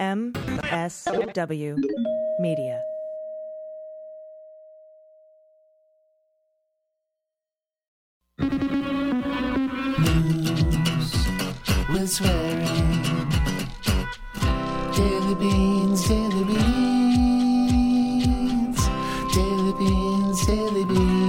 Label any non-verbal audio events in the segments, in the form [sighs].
MSW Media. News with swearing. Daily beans, daily beans. Daily beans, daily beans.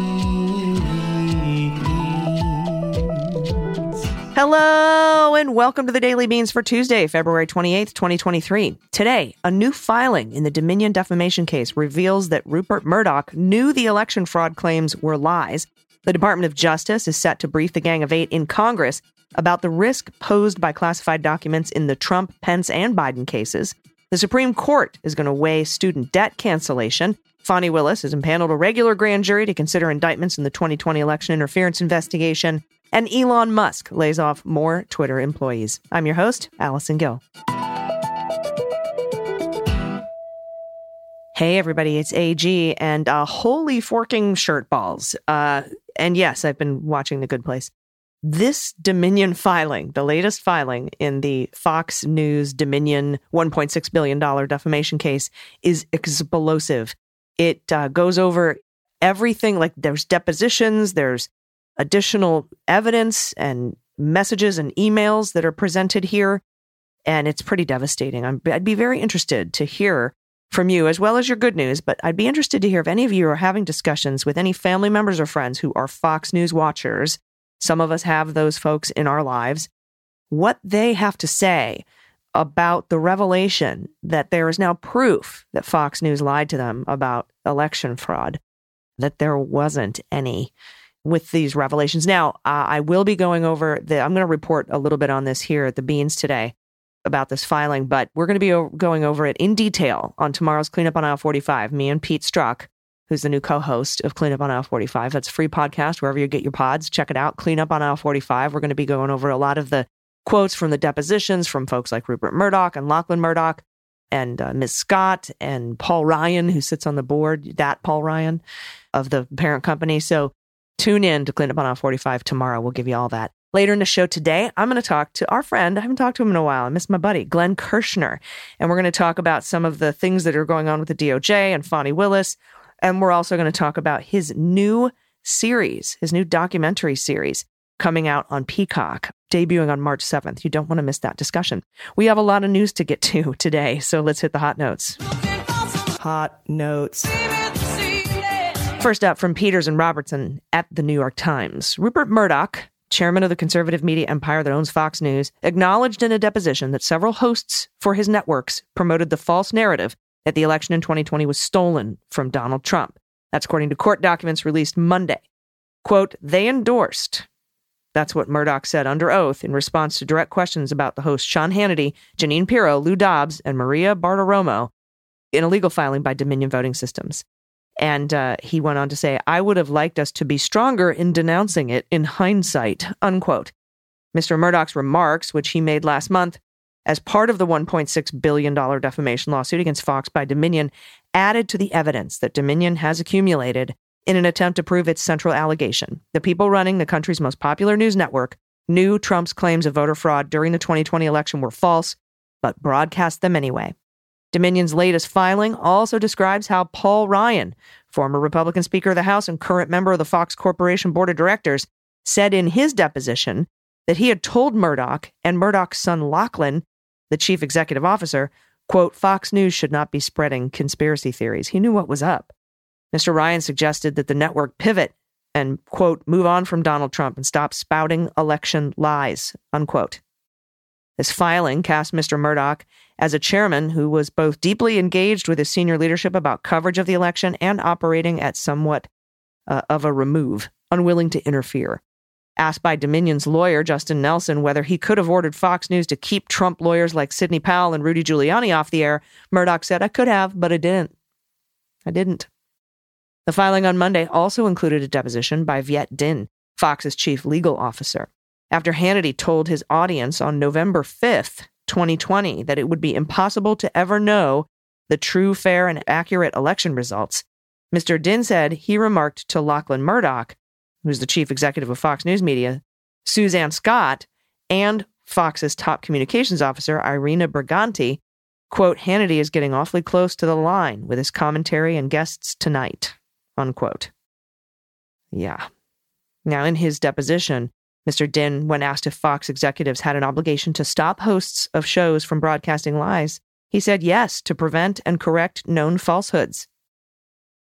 Hello and welcome to the Daily Beans for Tuesday, February 28th, 2023. Today, a new filing in the Dominion defamation case reveals that Rupert Murdoch knew the election fraud claims were lies. The Department of Justice is set to brief the Gang of Eight in Congress about the risk posed by classified documents in the Trump, Pence, and Biden cases. The Supreme Court is going to weigh student debt cancellation. Fani Willis has impaneled a regular grand jury to consider indictments in the 2020 election interference investigation. And Elon Musk lays off more Twitter employees. I'm your host, Allison Gill. Hey, everybody, it's AG and uh, holy forking shirt balls. Uh, and yes, I've been watching The Good Place. This Dominion filing, the latest filing in the Fox News Dominion $1.6 billion defamation case, is explosive. It uh, goes over everything like there's depositions, there's additional evidence and messages and emails that are presented here. And it's pretty devastating. I'm, I'd be very interested to hear from you as well as your good news, but I'd be interested to hear if any of you are having discussions with any family members or friends who are Fox News watchers. Some of us have those folks in our lives. What they have to say about the revelation that there is now proof that Fox News lied to them about election fraud, that there wasn't any with these revelations. Now, uh, I will be going over the, I'm going to report a little bit on this here at the Beans today about this filing, but we're going to be o- going over it in detail on tomorrow's Cleanup on Aisle 45. Me and Pete Strzok, who's the new co host of Cleanup on Aisle 45. That's free podcast wherever you get your pods. Check it out. Cleanup on Aisle 45. We're going to be going over a lot of the quotes from the depositions from folks like Rupert Murdoch and Lachlan Murdoch and uh, Ms. Scott and Paul Ryan, who sits on the board, that Paul Ryan of the parent company. So tune in to Cleanup on Aisle 45 tomorrow. We'll give you all that. Later in the show today, I'm going to talk to our friend. I haven't talked to him in a while. I miss my buddy, Glenn Kirschner. And we're going to talk about some of the things that are going on with the DOJ and Fani Willis. And we're also going to talk about his new series, his new documentary series coming out on Peacock, debuting on March 7th. You don't want to miss that discussion. We have a lot of news to get to [laughs] today, so let's hit the hot notes. Hot notes. First up from Peters and Robertson at the New York Times. Rupert Murdoch, chairman of the conservative media empire that owns Fox News, acknowledged in a deposition that several hosts for his networks promoted the false narrative that the election in 2020 was stolen from Donald Trump. That's according to court documents released Monday. Quote, they endorsed. That's what Murdoch said under oath in response to direct questions about the hosts Sean Hannity, Jeanine Pirro, Lou Dobbs, and Maria Bartiromo in a legal filing by Dominion Voting Systems. And uh, he went on to say, I would have liked us to be stronger in denouncing it in hindsight, unquote. Mr. Murdoch's remarks, which he made last month as part of the $1.6 billion defamation lawsuit against Fox by Dominion, added to the evidence that Dominion has accumulated in an attempt to prove its central allegation. The people running the country's most popular news network knew Trump's claims of voter fraud during the 2020 election were false, but broadcast them anyway. Dominion's latest filing also describes how Paul Ryan, former Republican Speaker of the House and current member of the Fox Corporation Board of Directors, said in his deposition that he had told Murdoch and Murdoch's son Lachlan, the chief executive officer, quote, Fox News should not be spreading conspiracy theories. He knew what was up. Mr. Ryan suggested that the network pivot and, quote, move on from Donald Trump and stop spouting election lies, unquote. This filing cast Mr. Murdoch as a chairman who was both deeply engaged with his senior leadership about coverage of the election and operating at somewhat uh, of a remove, unwilling to interfere. Asked by Dominion's lawyer, Justin Nelson, whether he could have ordered Fox News to keep Trump lawyers like Sidney Powell and Rudy Giuliani off the air, Murdoch said, I could have, but I didn't. I didn't. The filing on Monday also included a deposition by Viet Dinh, Fox's chief legal officer. After Hannity told his audience on November 5th, 2020, that it would be impossible to ever know the true, fair, and accurate election results, Mr. Dinh said he remarked to Lachlan Murdoch, who's the chief executive of Fox News Media, Suzanne Scott, and Fox's top communications officer, Irina Briganti, quote, Hannity is getting awfully close to the line with his commentary and guests tonight, unquote. Yeah. Now, in his deposition, Mr. Dinh, when asked if Fox executives had an obligation to stop hosts of shows from broadcasting lies, he said yes to prevent and correct known falsehoods.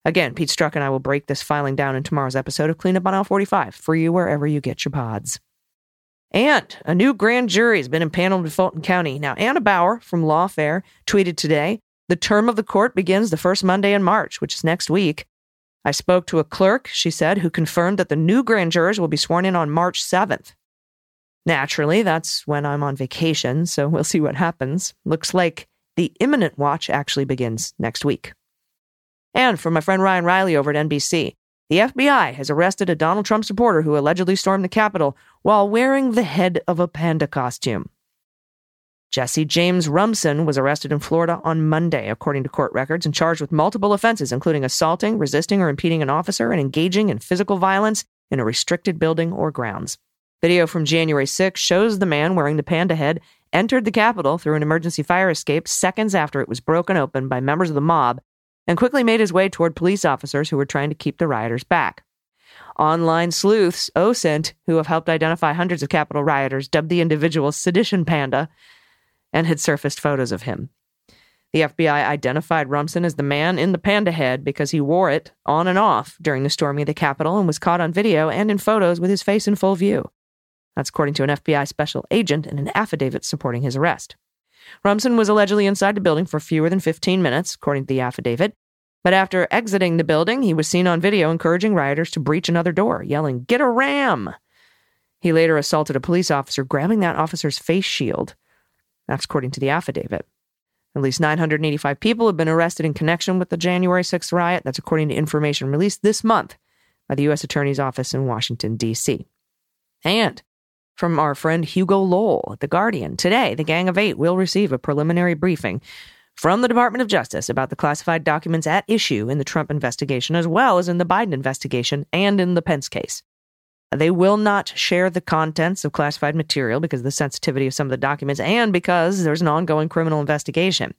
Again, Pete Strzok and I will break this filing down in tomorrow's episode of Cleanup on Aisle 45 for you wherever you get your pods. And a new grand jury has been impaneled in Fulton County. Now, Anna Bower from Lawfare tweeted today the term of the court begins the first Monday in March, which is next week. I spoke to a clerk, she said, who confirmed that the new grand jurors will be sworn in on March 7th. Naturally, that's when I'm on vacation, so [laughs] we'll see what happens. Looks like the imminent watch actually begins next week. And from my friend Ryan Reilly over at NBC, the FBI has arrested a Donald Trump supporter who allegedly stormed the Capitol while wearing the head of a panda costume. Jesse James Rumson was arrested in Florida on Monday, according to court records, and charged with multiple offenses, including assaulting, resisting or impeding an officer, and engaging in physical violence in a restricted building or grounds. Video from January 6 shows the man wearing the panda head entered the Capitol through an emergency fire escape seconds after it was broken open by members of the mob and quickly made his way toward police officers who were trying to keep the rioters back. Online sleuths, OSINT, who have helped identify hundreds of Capitol rioters, dubbed the individual Sedition Panda and had surfaced photos of him. The FBI identified Rumson as the man in the panda head because he wore it on and off during the storming of the Capitol and was caught on video and in photos with his face in full view. That's according to an FBI special agent in an affidavit supporting his arrest. Rumson was allegedly inside the building for fewer than 15 minutes, according to the affidavit. But after exiting the building, he was seen on video encouraging rioters to breach another door, yelling, Get a ram! He later assaulted a police officer, grabbing that officer's face shield. That's according to the affidavit. At least 985 people have been arrested in connection with the January 6th riot. That's according to information released this month by the U.S. Attorney's Office in Washington, D.C. And from our friend Hugo Lowell at The Guardian, today the Gang of Eight will receive a preliminary briefing from the Department of Justice about the classified documents at issue in the Trump investigation, as well as in the Biden investigation and in the Pence case. They will not share the contents of classified material because of the sensitivity of some of the documents and because there's an ongoing criminal investigation.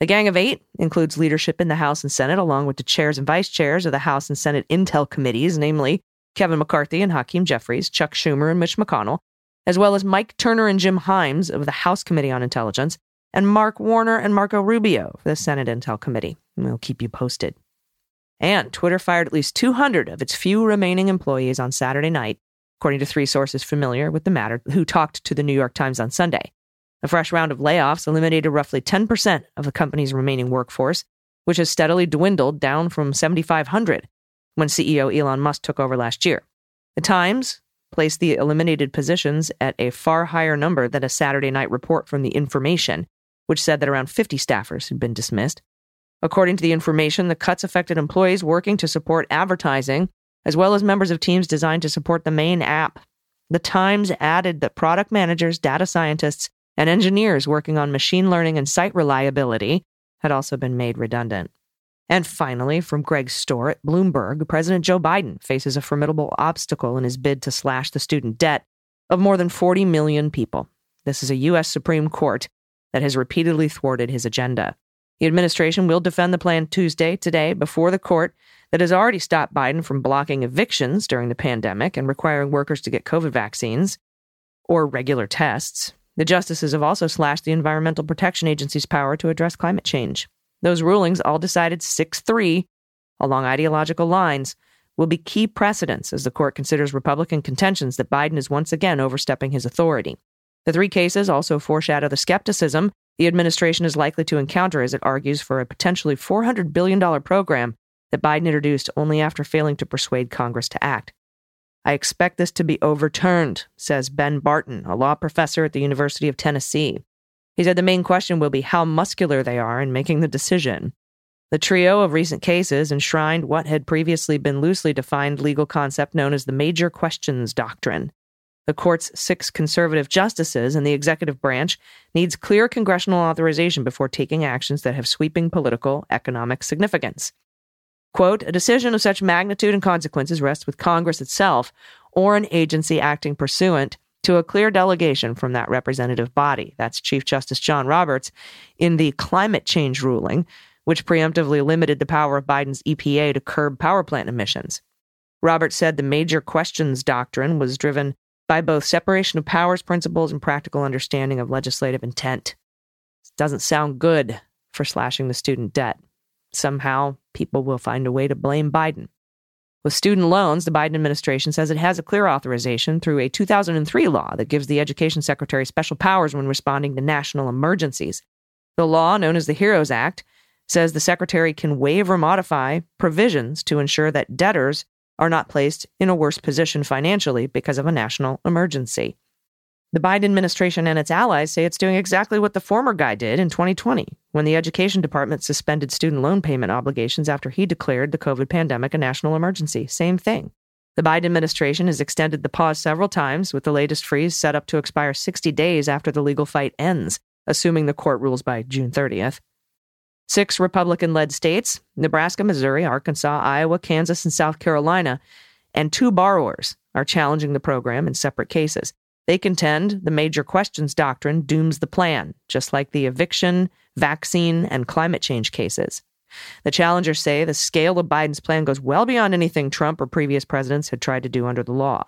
The Gang of Eight includes leadership in the House and Senate, along with the chairs and vice chairs of the House and Senate Intel committees, namely Kevin McCarthy and Hakeem Jeffries, Chuck Schumer and Mitch McConnell, as well as Mike Turner and Jim Himes of the House Committee on Intelligence, and Mark Warner and Marco Rubio for the Senate Intel Committee. We'll keep you posted. And Twitter fired at least 200 of its few remaining employees on Saturday night, according to three sources familiar with the matter who talked to the New York Times on Sunday. A fresh round of layoffs eliminated roughly 10% of the company's remaining workforce, which has steadily dwindled down from 7,500 when CEO Elon Musk took over last year. The Times placed the eliminated positions at a far higher number than a Saturday night report from The Information, which said that around 50 staffers had been dismissed. According to the information, the cuts affected employees working to support advertising, as well as members of teams designed to support the main app. The Times added that product managers, data scientists, and engineers working on machine learning and site reliability had also been made redundant. And finally, from Greg Stohr at Bloomberg, President Joe Biden faces a formidable obstacle in his bid to slash the student debt of more than 40 million people. This is a U.S. Supreme Court that has repeatedly thwarted his agenda. The administration will defend the plan Tuesday, today, before the court that has already stopped Biden from blocking evictions during the pandemic and requiring workers to get COVID vaccines or regular tests. The justices have also slashed the Environmental Protection Agency's power to address climate change. Those rulings, all decided 6 3 along ideological lines, will be key precedents as the court considers Republican contentions that Biden is once again overstepping his authority. The three cases also foreshadow the skepticism the administration is likely to encounter as it argues for a potentially $400 billion program that Biden introduced only after failing to persuade Congress to act. I expect this to be overturned, says Ben Barton, a law professor at the University of Tennessee. He said the main question will be how muscular they are in making the decision. The trio of recent cases enshrined what had previously been loosely defined legal concept known as the major questions doctrine. The court's six conservative justices and the executive branch needs clear congressional authorization before taking actions that have sweeping political, economic significance. Quote, a decision of such magnitude and consequences rests with Congress itself or an agency acting pursuant to a clear delegation from that representative body. That's Chief Justice John Roberts in the climate change ruling, which preemptively limited the power of Biden's EPA to curb power plant emissions. Roberts said the major questions doctrine was driven by both separation of powers principles and practical understanding of legislative intent. It doesn't sound good for slashing the student debt. Somehow, people will find a way to blame Biden. With student loans, the Biden administration says it has a clear authorization through a 2003 law that gives the education secretary special powers when responding to national emergencies. The law, known as the HEROES Act, says the secretary can waive or modify provisions to ensure that debtors are not placed in a worse position financially because of a national emergency. The Biden administration and its allies say it's doing exactly what the former guy did in 2020 when the Education Department suspended student loan payment obligations after he declared the COVID pandemic a national emergency. Same thing. The Biden administration has extended the pause several times, with the latest freeze set up to expire 60 days after the legal fight ends, assuming the court rules by June 30th. Six Republican led states Nebraska, Missouri, Arkansas, Iowa, Kansas, and South Carolina and two borrowers are challenging the program in separate cases. They contend the major questions doctrine dooms the plan, just like the eviction, vaccine, and climate change cases. The challengers say the scale of Biden's plan goes well beyond anything Trump or previous presidents had tried to do under the law.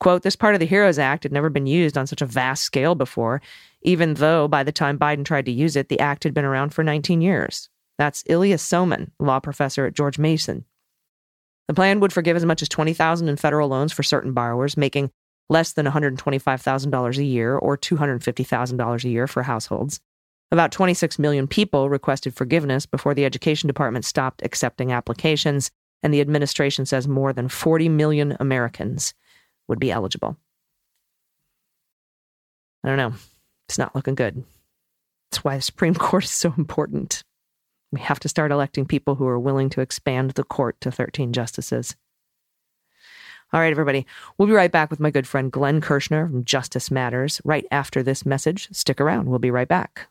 Quote, this part of the HEROES Act had never been used on such a vast scale before, even though by the time Biden tried to use it, the act had been around for 19 years. That's Ilya Somin, law professor at George Mason. The plan would forgive as much as 20000 in federal loans for certain borrowers, making less than $125,000 a year or $250,000 a year for households. About 26 million people requested forgiveness before the Education Department stopped accepting applications, and the administration says more than 40 million Americans would be eligible. I don't know. It's not looking good. That's why the Supreme [laughs] Court is so important. We have to start electing people who are willing to expand the court to 13 justices. All right, everybody. We'll be right back with my good friend Glenn Kirschner from Justice Matters right after this message. Stick around. We'll be right back.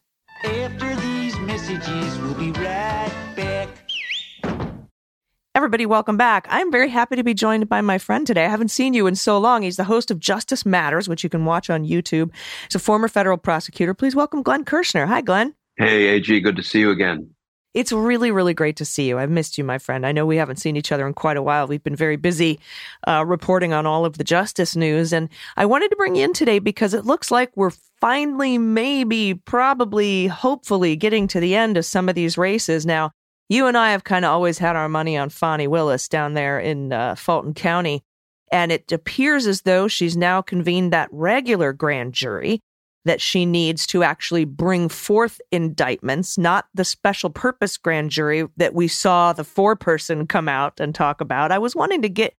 Everybody, welcome back. I'm very happy to be joined by my friend today. I haven't seen you in so long. He's the host of Justice Matters, which you can watch on YouTube. He's a former federal prosecutor. Please welcome Glenn Kirschner. Hi, Glenn. Hey, AG, good to see you again. It's really, really great to see you. I've missed you, my friend. I know we haven't seen each other in quite a while. We've been very busy uh, reporting on all of the justice news. And I wanted to bring you in today because it looks like we're finally, maybe, probably, hopefully getting to the end of some of these races. Now, you and I have kind of always had our money on Fani Willis down there in uh, Fulton County. And it appears as though she's now convened that regular grand jury that she needs to actually bring forth indictments, not the special purpose grand jury that we saw the four person come out and talk about. I was wanting to get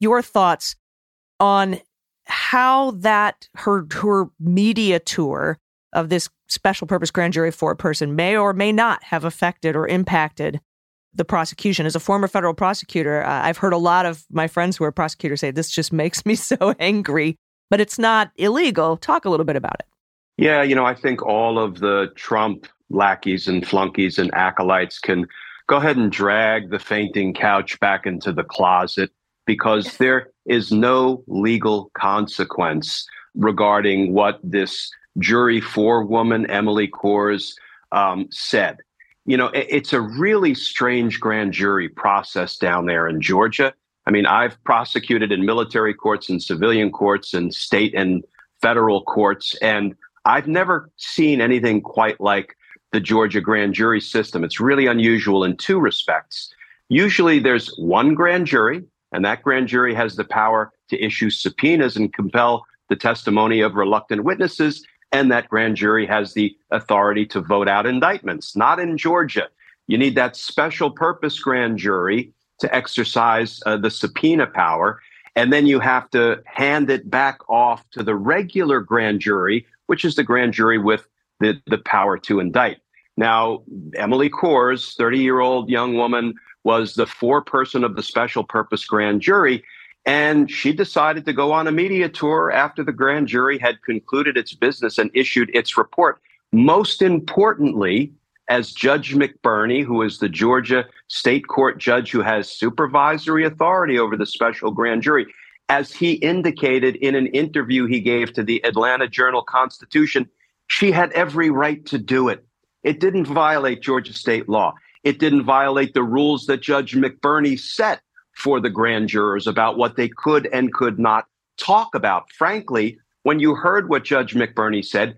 your thoughts on how that her her media tour of this special purpose grand jury four person may or may not have affected or impacted the prosecution. As a former federal prosecutor, uh, I've heard a lot of my friends who are prosecutors say this just [laughs] makes me so angry, but it's not illegal. Talk a little bit about it. Yeah, you know, I think all of the Trump lackeys and flunkies and acolytes can go ahead and drag the fainting couch back into the closet because there is no legal consequence regarding what this jury four woman Emily Kohrs um, said. You know, it, it's a really strange grand jury process down there in Georgia. I mean, I've prosecuted in military courts and civilian courts and state and federal courts, and I've never seen anything quite like the Georgia grand jury system. It's really unusual in two respects. Usually there's one grand jury, and that grand jury has the power to issue subpoenas and compel the testimony of reluctant witnesses. And that grand jury has the authority to vote out indictments. Not in Georgia. You need that special purpose grand jury to exercise uh, the subpoena power. And then you have to hand it back off to the regular grand jury which is the grand jury with the, the power to indict. Now, Emily Kohrs, 30 year old young woman, was the foreperson of the special purpose grand jury. And she decided to go on a media tour after the grand jury had concluded its business and issued its report. Most importantly, as Judge McBurney, who is the Georgia state court judge who has supervisory authority over the special grand jury, as he indicated in an interview he gave to the Atlanta Journal Constitution, she had every right to do it. It didn't violate Georgia state law. It didn't violate the rules that Judge McBurney set for the grand jurors about what they could and could not talk about. Frankly, when you heard what Judge McBurney said,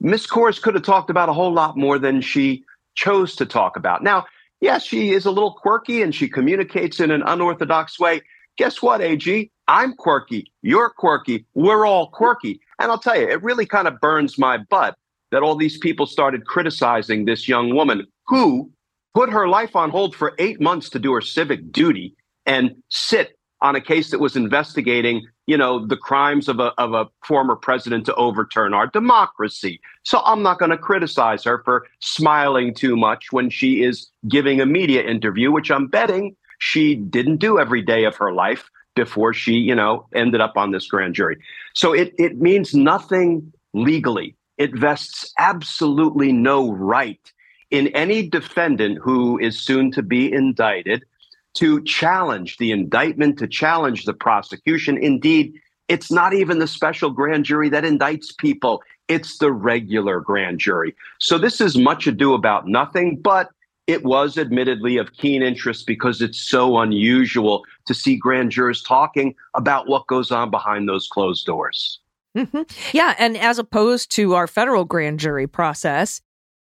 Miss Kohrs could have talked about a whole lot more than she chose to talk about. Now, yes, she is a little quirky and she communicates in an unorthodox way. Guess what, AG? I'm quirky. You're quirky. We're all quirky. And I'll tell you, it really kind of burns my butt that all these people started criticizing this young woman who put her life on hold for eight months to do her civic duty and sit on a case that was investigating, you know, the crimes of a, of a former president to overturn our democracy. So I'm not going to criticize her for smiling too much when she is giving a media interview, which I'm betting she didn't do every day of her life before she, you know, ended up on this grand jury. So it, it means nothing legally. It vests absolutely no right in any defendant who is soon to be indicted to challenge the indictment, to challenge the prosecution. Indeed, it's not even the special grand jury that indicts people, it's the regular grand jury. So this is much ado about nothing, but it was admittedly of keen interest because it's so unusual to see grand jurors talking about what goes on behind those closed doors. Mm-hmm. Yeah, and as opposed to our federal grand jury process,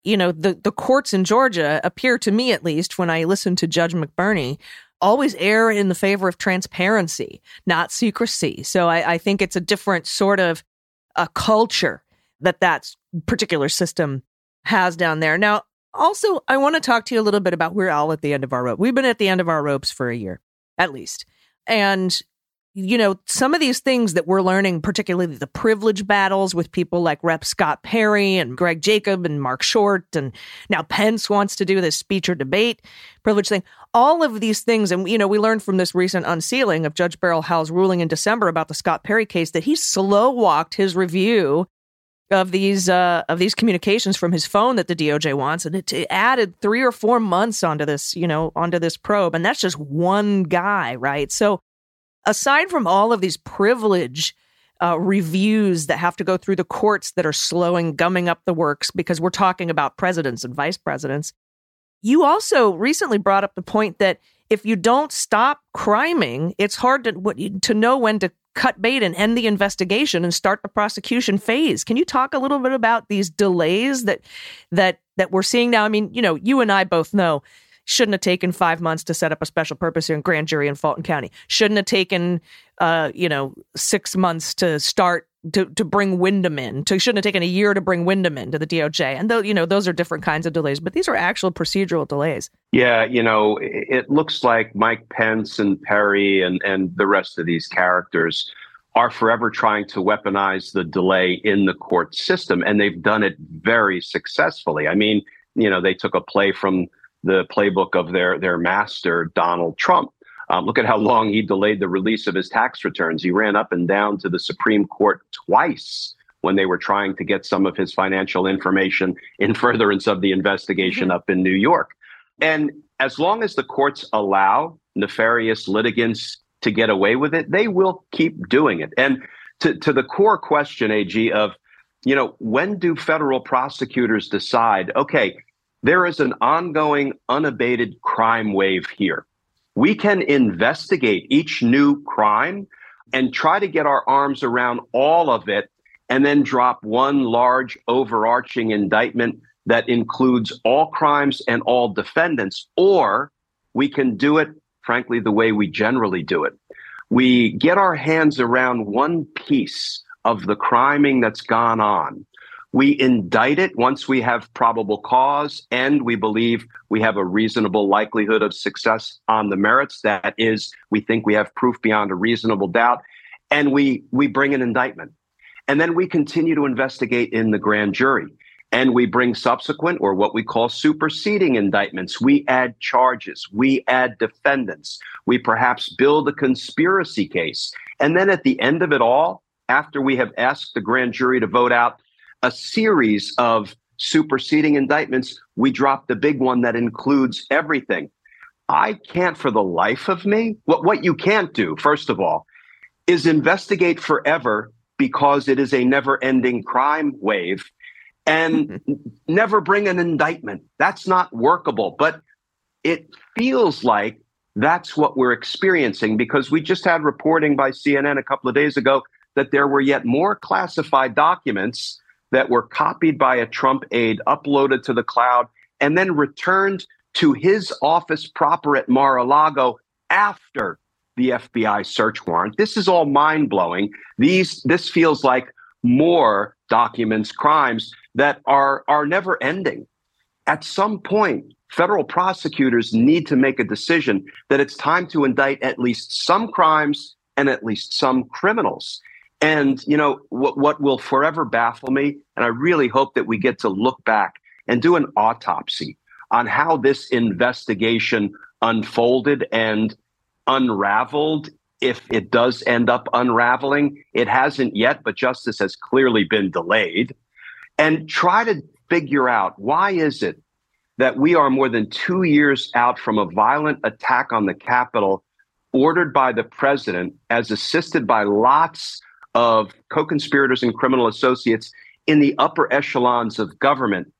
you know, the, the courts in Georgia appear to me, at least, when I listen to Judge McBurney, always err in the favor of transparency, not secrecy. So I, I think it's a different sort of a culture that that particular system has down there. Now, also, I want to talk to you a little bit about we're all at the end of our rope. We've been at the end of our ropes for a year, at least. And you know, some of these things that we're learning, particularly the privilege battles with people like Rep. Scott Perry and Greg Jacob and Mark Short, and now Pence wants to do this speech or debate privilege thing. All of these things, and you know, we learned from this recent unsealing of Judge Beryl Howell's ruling in December about the Scott Perry case that he slow walked his review of these uh, of these communications from his phone that the DOJ wants, and it, it added three or four months onto this, you know, onto this probe, and that's just one guy, right? So aside from all of these privilege uh, reviews that have to go through the courts that are slowing, gumming up the works because we're talking about presidents and vice presidents, you also recently brought up the point that if you don't stop criming, it's hard to to know when to cut bait and end the investigation and start the prosecution phase. Can you talk a little bit about these delays that that that we're seeing now? I mean, you know, you and I both know shouldn't have taken five months to set up a special purpose hearing grand jury in Fulton County. Shouldn't have taken, uh, you know, six months to start to, to bring Windom in. To, shouldn't have taken a year to bring Windom in to the DOJ. And though, you know, those are different kinds of delays, but these are actual procedural delays. Yeah, you know, it looks like Mike Pence and Perry and, and the rest of these characters are forever trying to weaponize the delay in the court system. And they've done it very successfully. I mean, you know, they took a play from the playbook of their their master Donald Trump. Um, look at how long he delayed the release of his tax returns. He ran up and down to the Supreme Court twice when they were trying to get some of his financial information in [laughs] furtherance of the investigation mm-hmm. up in New York. And as long as the courts allow nefarious litigants to get away with it, they will keep doing it. And to, to the core question, AG, of, you know, when do federal prosecutors decide, okay, there is an ongoing, unabated crime wave here. We can investigate each new crime and try to get our arms around all of it and then drop one large overarching indictment that includes all crimes and all defendants. Or we can do it, frankly, the way we generally do it. We get our hands around one piece of the criming that's gone on we indict it once we have probable cause and we believe we have a reasonable likelihood of success on the merits. That is, we think we have proof beyond a reasonable doubt. And we, we bring an indictment. And then we continue to investigate in the grand jury. And we bring subsequent or what we call superseding indictments. We add charges. We add defendants. We perhaps build a conspiracy case. And then at the end of it all, after we have asked the grand jury to vote out a series of superseding indictments, we dropped the big one that includes everything. I can't for the life of me. What, what you can't do, first of all, is investigate forever because it is a never ending crime wave and [laughs] never bring an indictment. That's not workable. But it feels like that's what we're experiencing because we just had reporting by CNN a couple of days ago that there were yet more classified documents that were copied by a Trump aide, uploaded to the cloud, and then returned to his office proper at Mar a Lago after the FBI search warrant. This is all mind blowing. These this feels like more documents, crimes that are are never ending. At some point, federal prosecutors need to make a decision that it's time to indict at least some crimes and at least some criminals. And you know what what will forever baffle me, and I really hope that we get to look back and do an autopsy on how this investigation unfolded and unraveled if it does end up unraveling. It hasn't yet, but justice has clearly been delayed. And try to figure out why is it that we are more than two years out from a violent attack on the Capitol ordered by the president as assisted by lots of co-conspirators and criminal associates in the upper echelons of government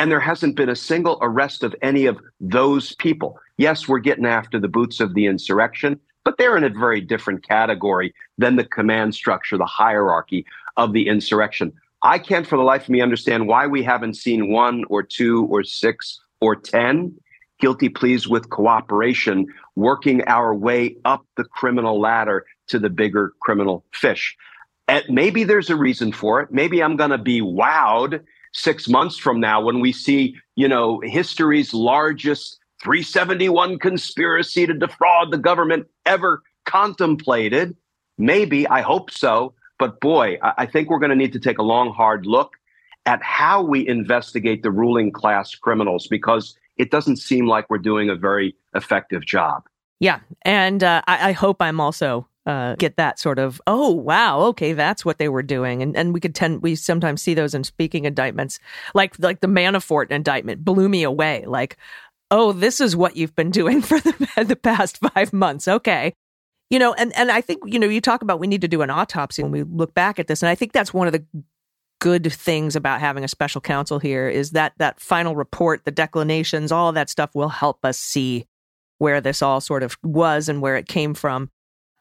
and there hasn't been a single arrest of any of those people. Yes, we're getting after the boots of the insurrection, but they're in a very different category than the command structure, the hierarchy of the insurrection. I can't for the life of me understand why we haven't seen one or two or six or 10 guilty pleas with cooperation working our way up the criminal ladder to the bigger criminal fish. And maybe there's a reason for it. Maybe I'm going to be wowed six months from now when we see, you know, history's largest 371 conspiracy to defraud the government ever contemplated. Maybe, I hope so. But boy, I think we're going to need to take a long, hard look at how we investigate the ruling class criminals because it doesn't seem like we're doing a very effective job. Yeah. And uh, I, I hope I'm also uh, get that sort of oh wow okay that's what they were doing. And and we could tend we sometimes see those in speaking indictments like like the Manafort indictment blew me away like oh this is what you've been doing [laughs] for the the past five months okay. You know and and I think you know you talk about we need to do an autopsy when we look back at this and I think that's one of the good things about having a special counsel here is that that final report the declinations all that stuff will help us see where this all sort of was and where it came from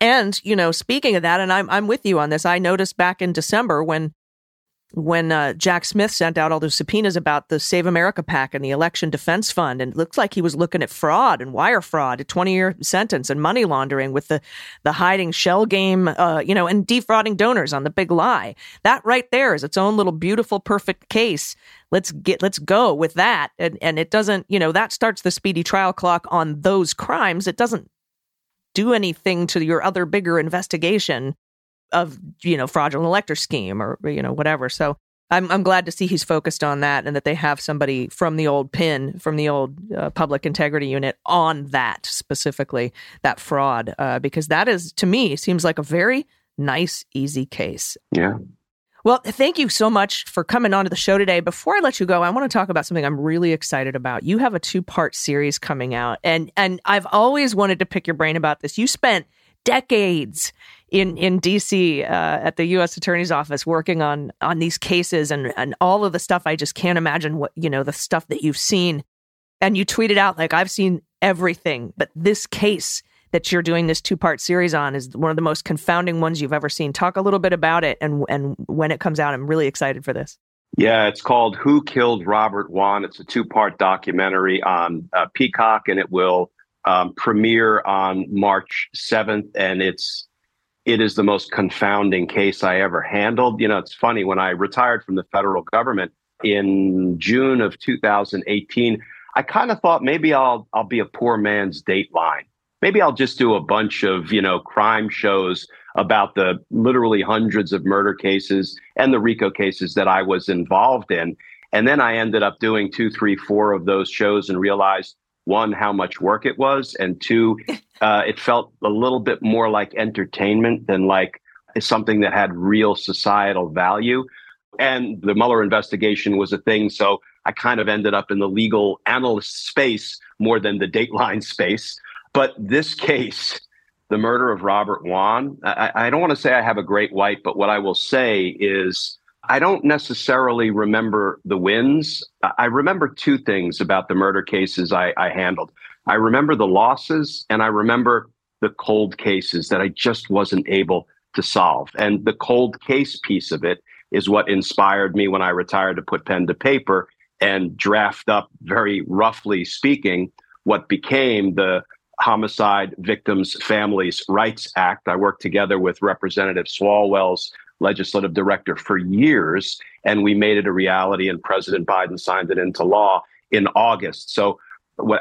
and, you know, speaking of that, and I'm I'm with you on this, I noticed back in December when when uh, Jack Smith sent out all those subpoenas about the Save America PAC and the Election Defense Fund, and it looked like he was looking at fraud and wire fraud, a 20 year sentence, and money laundering with the the hiding shell game, uh, you know, and defrauding donors on the big lie. That right there is its own little beautiful, perfect case. Let's get let's go with that, and and it doesn't, you know, that starts the speedy trial clock on those crimes. It doesn't do anything to your other bigger investigation of you know fraudulent elector scheme or you know whatever. So i'm i'm glad to see he's focused on that and that they have somebody from the old pin from the old uh, public integrity unit on that specifically that fraud uh, because that is to me seems like a very nice easy case. Yeah well, thank you so much for coming on to the show today. Before I let you go, I want to talk about something I'm really excited about. You have a two-part series coming out, and and I've always wanted to pick your brain about this. You spent decades in in DC uh, at the U.S. Attorney's Office working on on these cases and and all of the stuff. I just can't imagine what you know the stuff that you've seen. And you tweeted out like I've seen everything, but this case that you're doing this two part series on is one of the most confounding ones you've ever seen. Talk a little bit about it and and when it comes out. I'm really excited for this. Yeah, it's called Who Killed Robert Wone. It's a two part documentary on uh, Peacock, and it will um, premiere on March 7th. And it's it is the most confounding case I ever handled. You know, it's funny when I retired from the federal government in June of 2018. I kind of thought maybe I'll I'll be a poor man's Dateline maybe I'll just do a bunch of, you know, crime shows about the literally hundreds of murder cases and the RICO cases that I was involved in. And then I ended up doing two, three, four of those shows and realized one, how much work it was, and two, [laughs] uh, it felt a little bit more like entertainment than like something that had real societal value. And the Mueller investigation was a thing. So I kind of ended up in the legal analyst space more than the Dateline [laughs] space. But this case the murder of Robert Wone, I, I don't want to say I have a great white, but what I will say is I don't necessarily remember the wins. I remember two things about the murder cases I, I handled. I remember the losses and I remember the cold cases that I just wasn't able to solve. And the cold case piece of it is what inspired me when I retired to put pen to paper and draft up, very roughly speaking, what became the Homicide Victims Families Rights Act. I worked together with Representative Swalwell's legislative director for years, and we made it a reality, and President Biden signed it into law in August. So,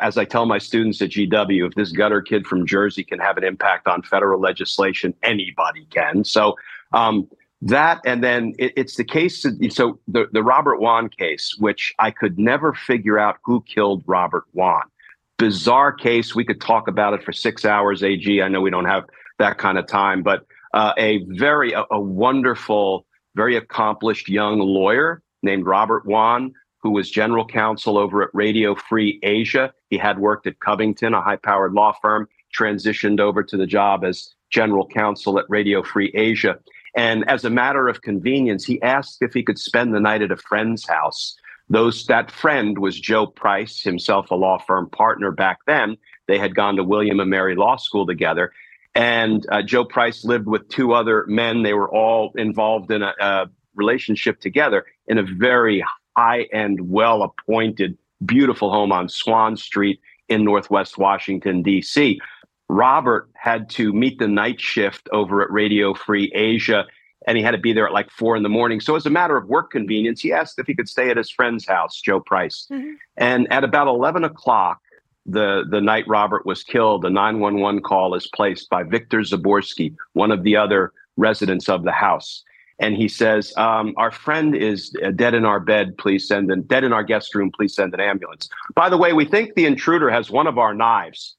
as I tell my students at GW, if this gutter kid from Jersey can have an impact on federal legislation, anybody can. So, um, that and then it, it's the case. So the the Robert Wone case, which I could never figure out who killed Robert Wone bizarre case. We could talk about it for six hours, AG. I know we don't have that kind of time, but uh, a very, a, a, wonderful, very accomplished young lawyer named Robert Wone, who was general counsel over at Radio Free Asia. He had worked at Covington, a high powered law firm, transitioned over to the job as general counsel at Radio Free Asia. And as a matter of convenience, he asked if he could spend the night at a friend's house those that friend was Joe Price, himself a law firm partner back then. They had gone to William and Mary Law School together, and uh, Joe Price lived with two other men. They were all involved in a, a relationship together in a very high end, well appointed, beautiful home on Swan Street in Northwest Washington D.C. Robert had to meet the night shift over at Radio Free Asia and he had to be there at like four in the morning. So, as a matter of work convenience, he asked if he could stay at his friend's house, Joe Price. Mm-hmm. And at about 11 o'clock, the, the night Robert was killed, a 911 call is placed by Victor Zaborsky, one of the other residents of the house. And he says, um, Our friend is dead in our bed. Please send an dead in our guest room. Please send an ambulance. By the way, we think the intruder has one of our knives.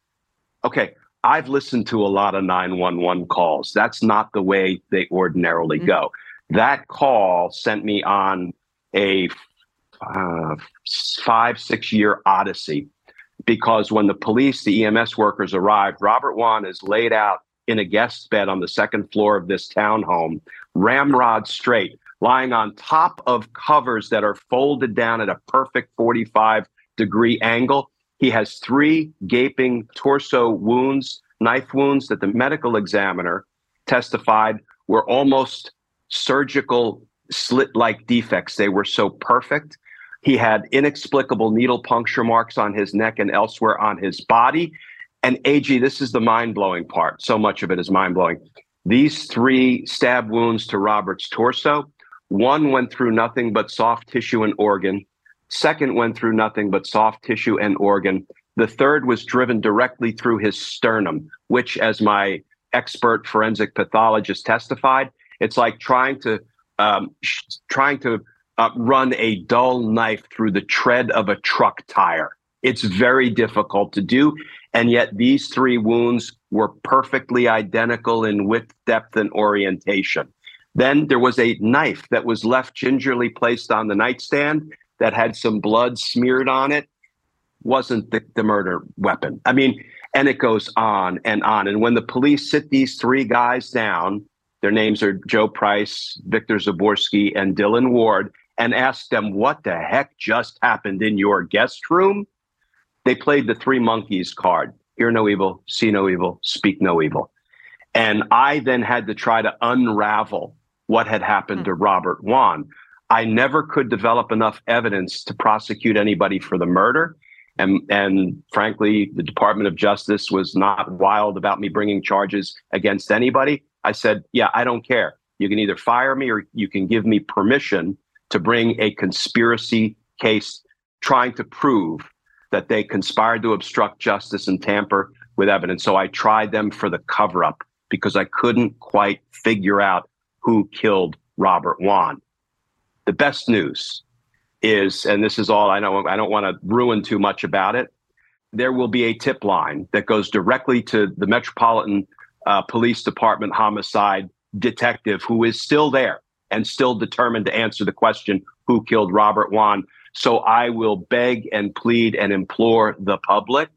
Okay, I've listened to a lot of 911 calls. That's not the way they ordinarily mm-hmm. go. That call sent me on a uh, five, six year odyssey because when the police, the EMS workers arrived, Robert Wone is laid out in a guest bed on the second floor of this townhome, ramrod straight, lying on top of covers that are folded down at a perfect 45 degree angle. He has three gaping torso wounds, knife wounds that the medical examiner testified were almost surgical slit like defects. They were so perfect. He had inexplicable needle puncture marks on his neck and elsewhere on his body. And AG, this is the mind blowing part. So much of it is mind blowing. These three stab wounds to Robert's torso, one went through nothing but soft tissue and organ. Second went through nothing but soft tissue and organ. The third was driven directly through his sternum, which, as my expert forensic pathologist testified, it's like trying to um, sh- trying to uh, run a dull knife through the tread of a truck tire. It's very difficult to do, and yet these three wounds were perfectly identical in width, depth, and orientation. Then there was a knife that was left gingerly placed on the nightstand that had some blood smeared on it wasn't the, the murder weapon. I mean, and it goes on and on. And when the police sit these three guys down, their names are Joe Price, Victor Zaborsky, and Dylan Ward, and ask them what the heck just happened in your guest room, they played the three monkeys card hear no evil, see no evil, speak no evil. And I then had to try to unravel what had happened mm-hmm. to Robert Wone. I never could develop enough evidence to prosecute anybody for the murder. And, and frankly, the Department of Justice was not wild about me bringing charges against anybody. I said, yeah, I don't care. You can either fire me or you can give me permission to bring a conspiracy case trying to prove that they conspired to obstruct justice and tamper with evidence. So I tried them for the cover up because I couldn't quite figure out who killed Robert Wone. The best news is, and this is all I know, I don't want to ruin too much about it. There will be a tip line that goes directly to the Metropolitan uh, Police Department homicide detective who is still there and still determined to answer the question who killed Robert Wone. So I will beg and plead and implore the public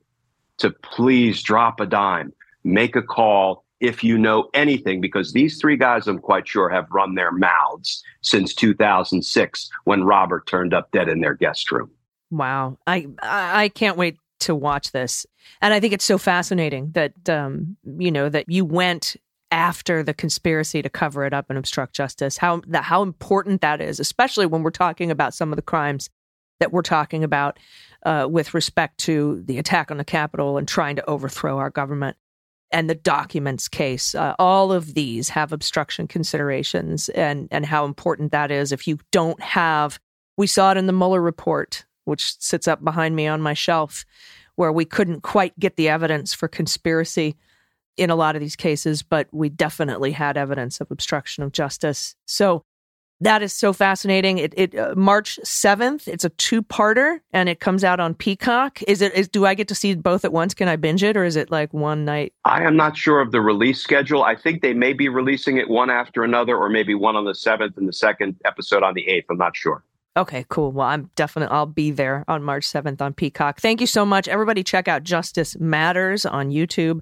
to please drop a dime, make a call, if you know anything, because these three guys, I'm quite sure, have run their mouths since 2006 when Robert turned up dead in their guest room. Wow. I I can't wait to watch this. And I think it's so fascinating that um, you know, that you went after the conspiracy to cover it up and obstruct justice. How that how important that is, especially when we're talking about some of the crimes that we're talking about uh, with respect to the attack on the Capitol and trying to overthrow our government and the documents case. Uh, all of these have obstruction considerations and and how important that is. If you don't have, we saw it in the Mueller report, which sits up behind me on my shelf, where we couldn't quite get the evidence for conspiracy in a lot of these cases, but we definitely had evidence of obstruction of justice. So that is so fascinating. It, it uh, March seventh. It's a two-parter, and it comes out on Peacock. Is it? Is, do I get to see both at once? Can I binge it, or is it like one night? I am not sure of the release schedule. I think they may be releasing it one after another, or maybe one on the seventh and the second episode on the eighth. I'm not sure. Okay, cool. Well, I'm definitely I'll be there on March 7th on Peacock. Thank you so much. Everybody check out Justice Matters on YouTube.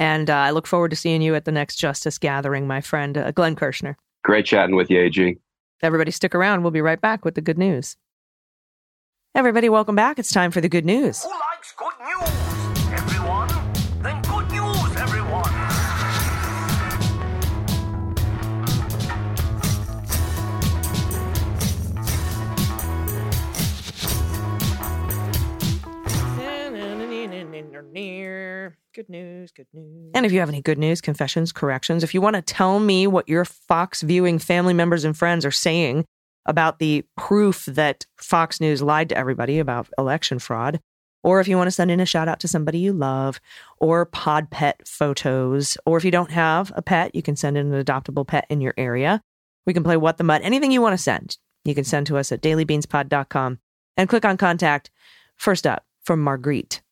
And uh, I look forward to seeing you at the next Justice Gathering, my friend uh, Glenn Kirschner. Great chatting with you, AG. Everybody stick around. We'll be right back with the good news. Everybody, welcome back. It's time for the good news. Who likes good news? Everyone? Then good news, everyone. Good news, good news. And if you have any good news, confessions, corrections, if you want to tell me what your Fox viewing family members and friends are saying about the proof that Fox News lied to everybody about election fraud, or if you want to send in a shout out to somebody you love, or pod pet photos, or if you don't have a pet, you can send in an adoptable pet in your area. We can play What the Mutt, anything you want to send. You can send to us at dailybeanspod.com and click on contact. First up, from Marguerite.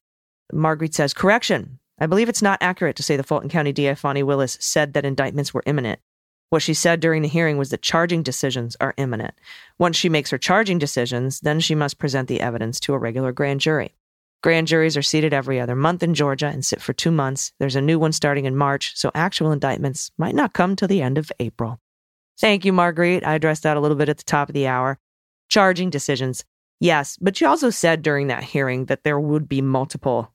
Marguerite says, correction. I believe it's not accurate to say the Fulton County DA Fani Willis said that indictments were imminent. What she said during the hearing was that charging decisions are imminent. Once she makes her charging decisions, then she must present the evidence to a regular grand jury. Grand juries are seated every other month in Georgia and sit for two months. There's a new one starting in March, so actual indictments might not come till the end of April. Thank you, Marguerite. I addressed that a little bit at the top of the hour. Charging decisions. Yes, but she also said during that hearing that there would be multiple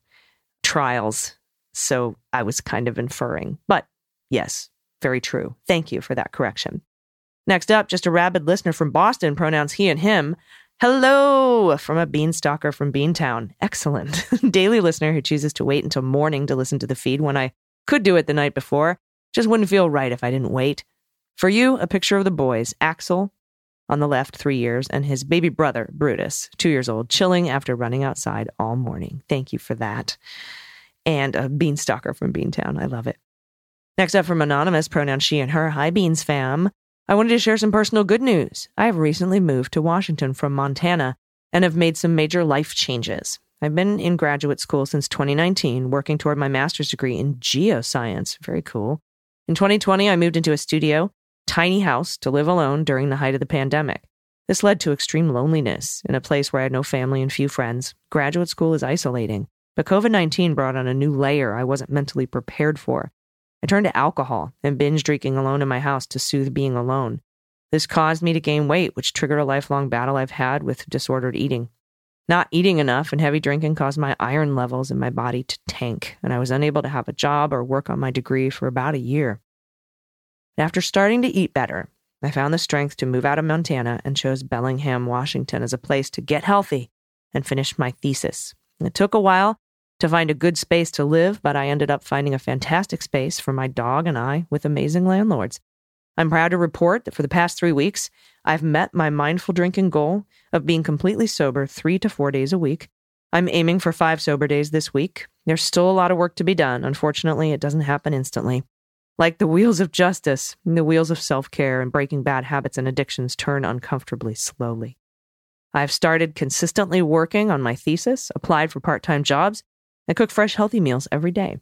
trials. So I was kind of inferring. But yes, very true. Thank you for that correction. Next up, just a rabid listener from Boston, pronouns he and him. Hello from a beanstalker from Beantown. Excellent. [laughs] Daily listener who chooses to wait until morning to listen to the feed when I could do it the night before. Just wouldn't feel right if I didn't wait. For you, a picture of the boys, Axel on the left, three years, and his baby brother, Brutus, two years old, chilling after running outside all morning. Thank you for that. And a beanstalker from Beantown. I love it. Next up from Anonymous, pronoun she and her. Hi, Beans fam. I wanted to share some personal good news. I have recently moved to Washington from Montana and have made some major life changes. I've been in graduate school since 2019, working toward my master's degree in geoscience. Very cool. In 2020, I moved into a studio, tiny house to live alone during the height of the pandemic. This led to extreme loneliness in a place where I had no family and few friends. Graduate school is isolating, but COVID 19 brought on a new layer I wasn't mentally prepared for. I turned to alcohol and binge drinking alone in my house to soothe being alone. This caused me to gain weight, which triggered a lifelong battle I've had with disordered eating. Not eating enough and heavy drinking caused my iron levels in my body to tank, and I was unable to have a job or work on my degree for about a year. After starting to eat better, I found the strength to move out of Montana and chose Bellingham, Washington as a place to get healthy and finish my thesis. It took a while to find a good space to live, but I ended up finding a fantastic space for my dog and I with amazing landlords. I'm proud to report that for the past three weeks, I've met my mindful drinking goal of being completely sober three to four days a week. I'm aiming for five sober days this week. There's still a lot of work to be done. Unfortunately, it doesn't happen instantly. Like the wheels of justice, the wheels of self care and breaking bad habits and addictions turn uncomfortably slowly. I've started consistently working on my thesis, applied for part time jobs, and cook fresh, healthy meals every day.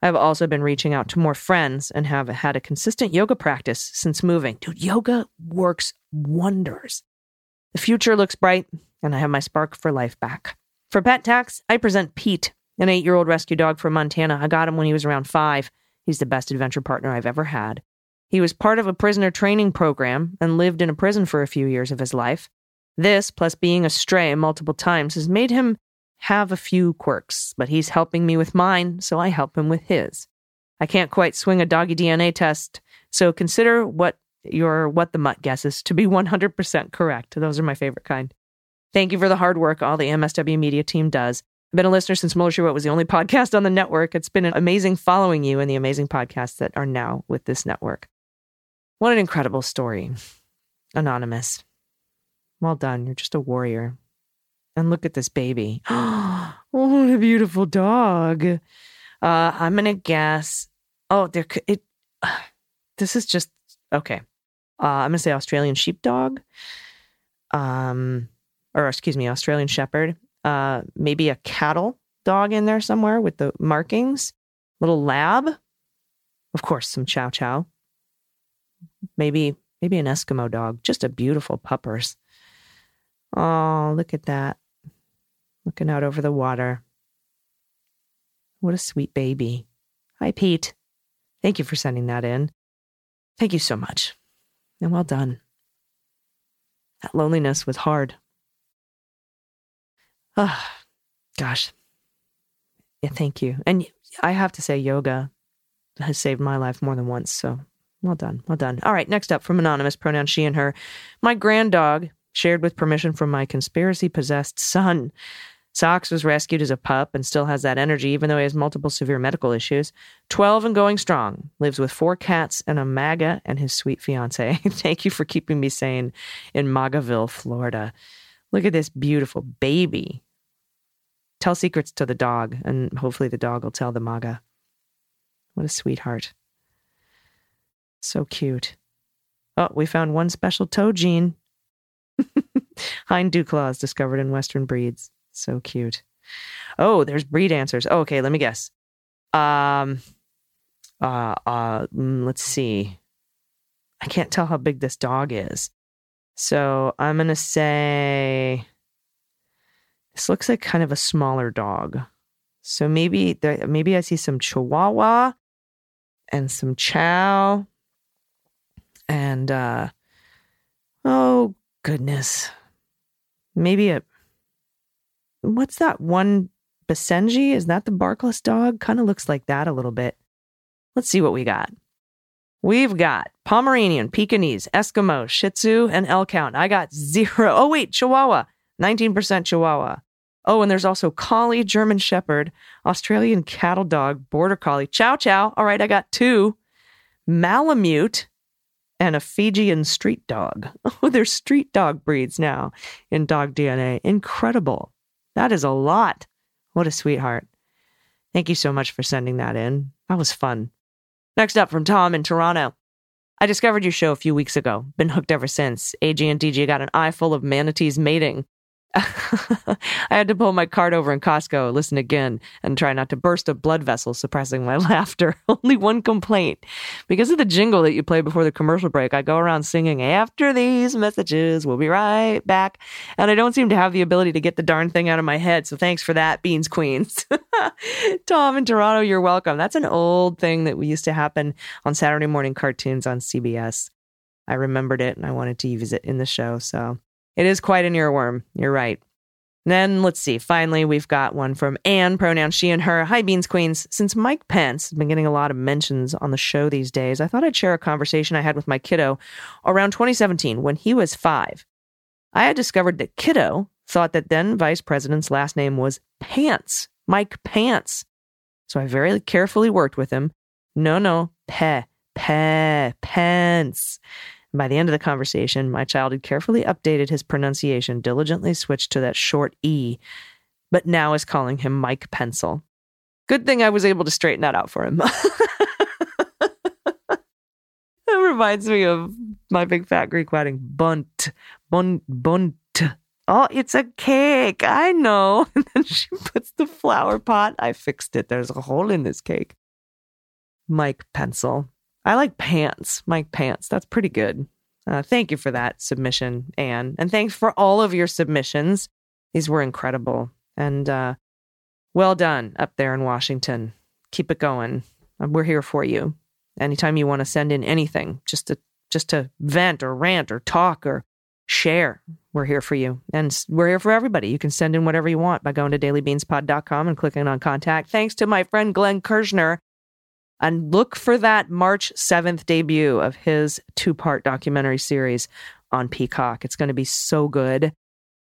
I've also been reaching out to more friends and have had a consistent yoga practice since moving. Dude, yoga works wonders. The future looks bright, and I have my spark for life back. For pet tax, I present Pete, an eight year old rescue dog from Montana. I got him when he was around five. He's the best adventure partner I've ever had. He was part of a prisoner training program and lived in a prison for a few years of his life. This, plus being a stray multiple times, has made him have a few quirks, but he's helping me with mine, so I help him with his. I can't quite swing a doggy DNA test, so consider what your what the mutt guesses to be [laughs] 100% correct. Those are my favorite kind. Thank you for the hard work all the MSW media team does. I've been a listener since She Wrote was the only podcast on the network. It's been an amazing following you and the amazing podcasts that are now with this network. What an incredible story. Anonymous. Well done. You're just a warrior. And look at this baby. [gasps] Oh, what a beautiful dog. Uh, I'm gonna guess. Oh, there. could- It. [sighs] This is just okay. Uh, I'm gonna say Australian sheepdog. Um, or excuse me, Australian shepherd. Uh, maybe a cattle dog in there somewhere with the markings. Little lab. Of course, some chow chow. Maybe maybe an Eskimo dog. Just a beautiful puppers. Oh, look at that. Looking out over the water. What a sweet baby. Hi, Pete. Thank you for sending that in. Thank you so much. And well done. That loneliness was hard. Ah, gosh. Yeah, thank you. And I have to say, yoga has saved my life more than once. So well done. Well done. All right. Next up from Anonymous, pronoun she and her. My grand dog, shared with permission from my conspiracy possessed son. Socks was rescued as a pup and still has that energy, even though he has multiple severe medical issues. 12 and going strong. Lives with four cats and a MAGA and his sweet fiance. [laughs] Thank you for keeping me sane in Magaville, Florida. Look at this beautiful baby. Tell secrets to the dog, and hopefully the dog will tell the MAGA. What a sweetheart. So cute. Oh, we found one special toe gene. [laughs] Hind dew claws discovered in Western breeds. So cute. Oh, there's breed answers. Oh, okay, let me guess. Um, uh, uh, mm, let's see. I can't tell how big this dog is. So I'm going to say this looks like kind of a smaller dog. So maybe there, maybe I see some Chihuahua and some Chow and uh oh goodness. Maybe a what's that one Basenji? Is that the barkless dog? Kind of looks like that a little bit. Let's see what we got. We've got Pomeranian, Pekingese, Eskimo, Shih Tzu, and L count. I got zero. Oh, wait, Chihuahua. 19% Chihuahua. Oh, and there's also Collie, German Shepherd, Australian Cattle Dog, Border Collie, Chow Chow. All right, I got two. Malamute and a Fijian street dog. [laughs] Oh, there's street dog breeds now in dog DNA. Incredible. That is a lot. What a sweetheart. Thank you so much for sending that in. That was fun. Next up from Tom in Toronto. I discovered your show a few weeks ago. Been hooked ever since. AG and DG got an eye full of manatees mating. I had to pull my card over in Costco, listen again, and try not to burst a blood vessel, suppressing my [laughs] laughter. Only one complaint. Because of the jingle that you play before the commercial break, I go around singing, After these messages, we'll be right back. And I don't seem to have the ability to get the darn thing out of my head. So thanks for that, Beans Queens. [laughs] Tom in Toronto, you're welcome. That's an old thing that we used to happen on Saturday morning cartoons on CBS. I remembered it and I wanted to use it in the show. So it is quite an earworm. You're right. Then let's see. Finally, we've got one from Anne, pronoun she and her. Hi, Beans Queens. Since Mike Pence has been getting a lot of mentions on the show these days, I thought I'd share a conversation I had with my kiddo around 2017 when he was five. I had discovered that kiddo thought that then vice president's last name was Pants, Mike Pants. So I very carefully worked with him. No, no, Pe, Pe, Pence. By the end of the conversation, my child had carefully updated his pronunciation, diligently switched to that short E, but now is calling him Mike Pencil. Good thing I was able to straighten that out for him. [laughs] that reminds me of my big fat Greek wedding. Bunt, bunt, bunt. Oh, it's a cake. I know. [laughs] And then she puts the flower pot. I fixed it. There's a hole in this cake. Mike Pencil. I like pants. Mike Pants. That's pretty good. Uh, thank you for that submission, Anne. And thanks for all of your submissions. These were incredible. And uh, well done up there in Washington. Keep it going. Uh, We're here for you. Anytime you want to send in anything, just to just to vent or rant or talk or share, we're here for you. And we're here for everybody. You can send in whatever you want by going to dailybeanspod.com and clicking on contact. Thanks to my friend Glenn Kirschner. And look for that March 7th debut of his two part documentary series on Peacock. It's going to be so good.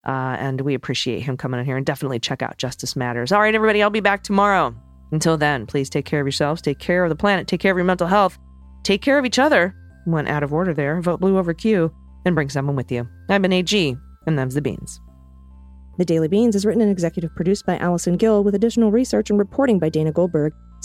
Uh, and we appreciate him coming in here and definitely check out Justice Matters. All right, everybody, I'll be back tomorrow. Until then, please take care of yourselves, take care of the planet, take care of your mental health, take care of each other. Went out of order there. Vote blue over Q and bring someone with you. I've been AG, and them's the beans. The Daily Beans is written and executive produced by Allison Gill with additional research and reporting by Dana Goldberg.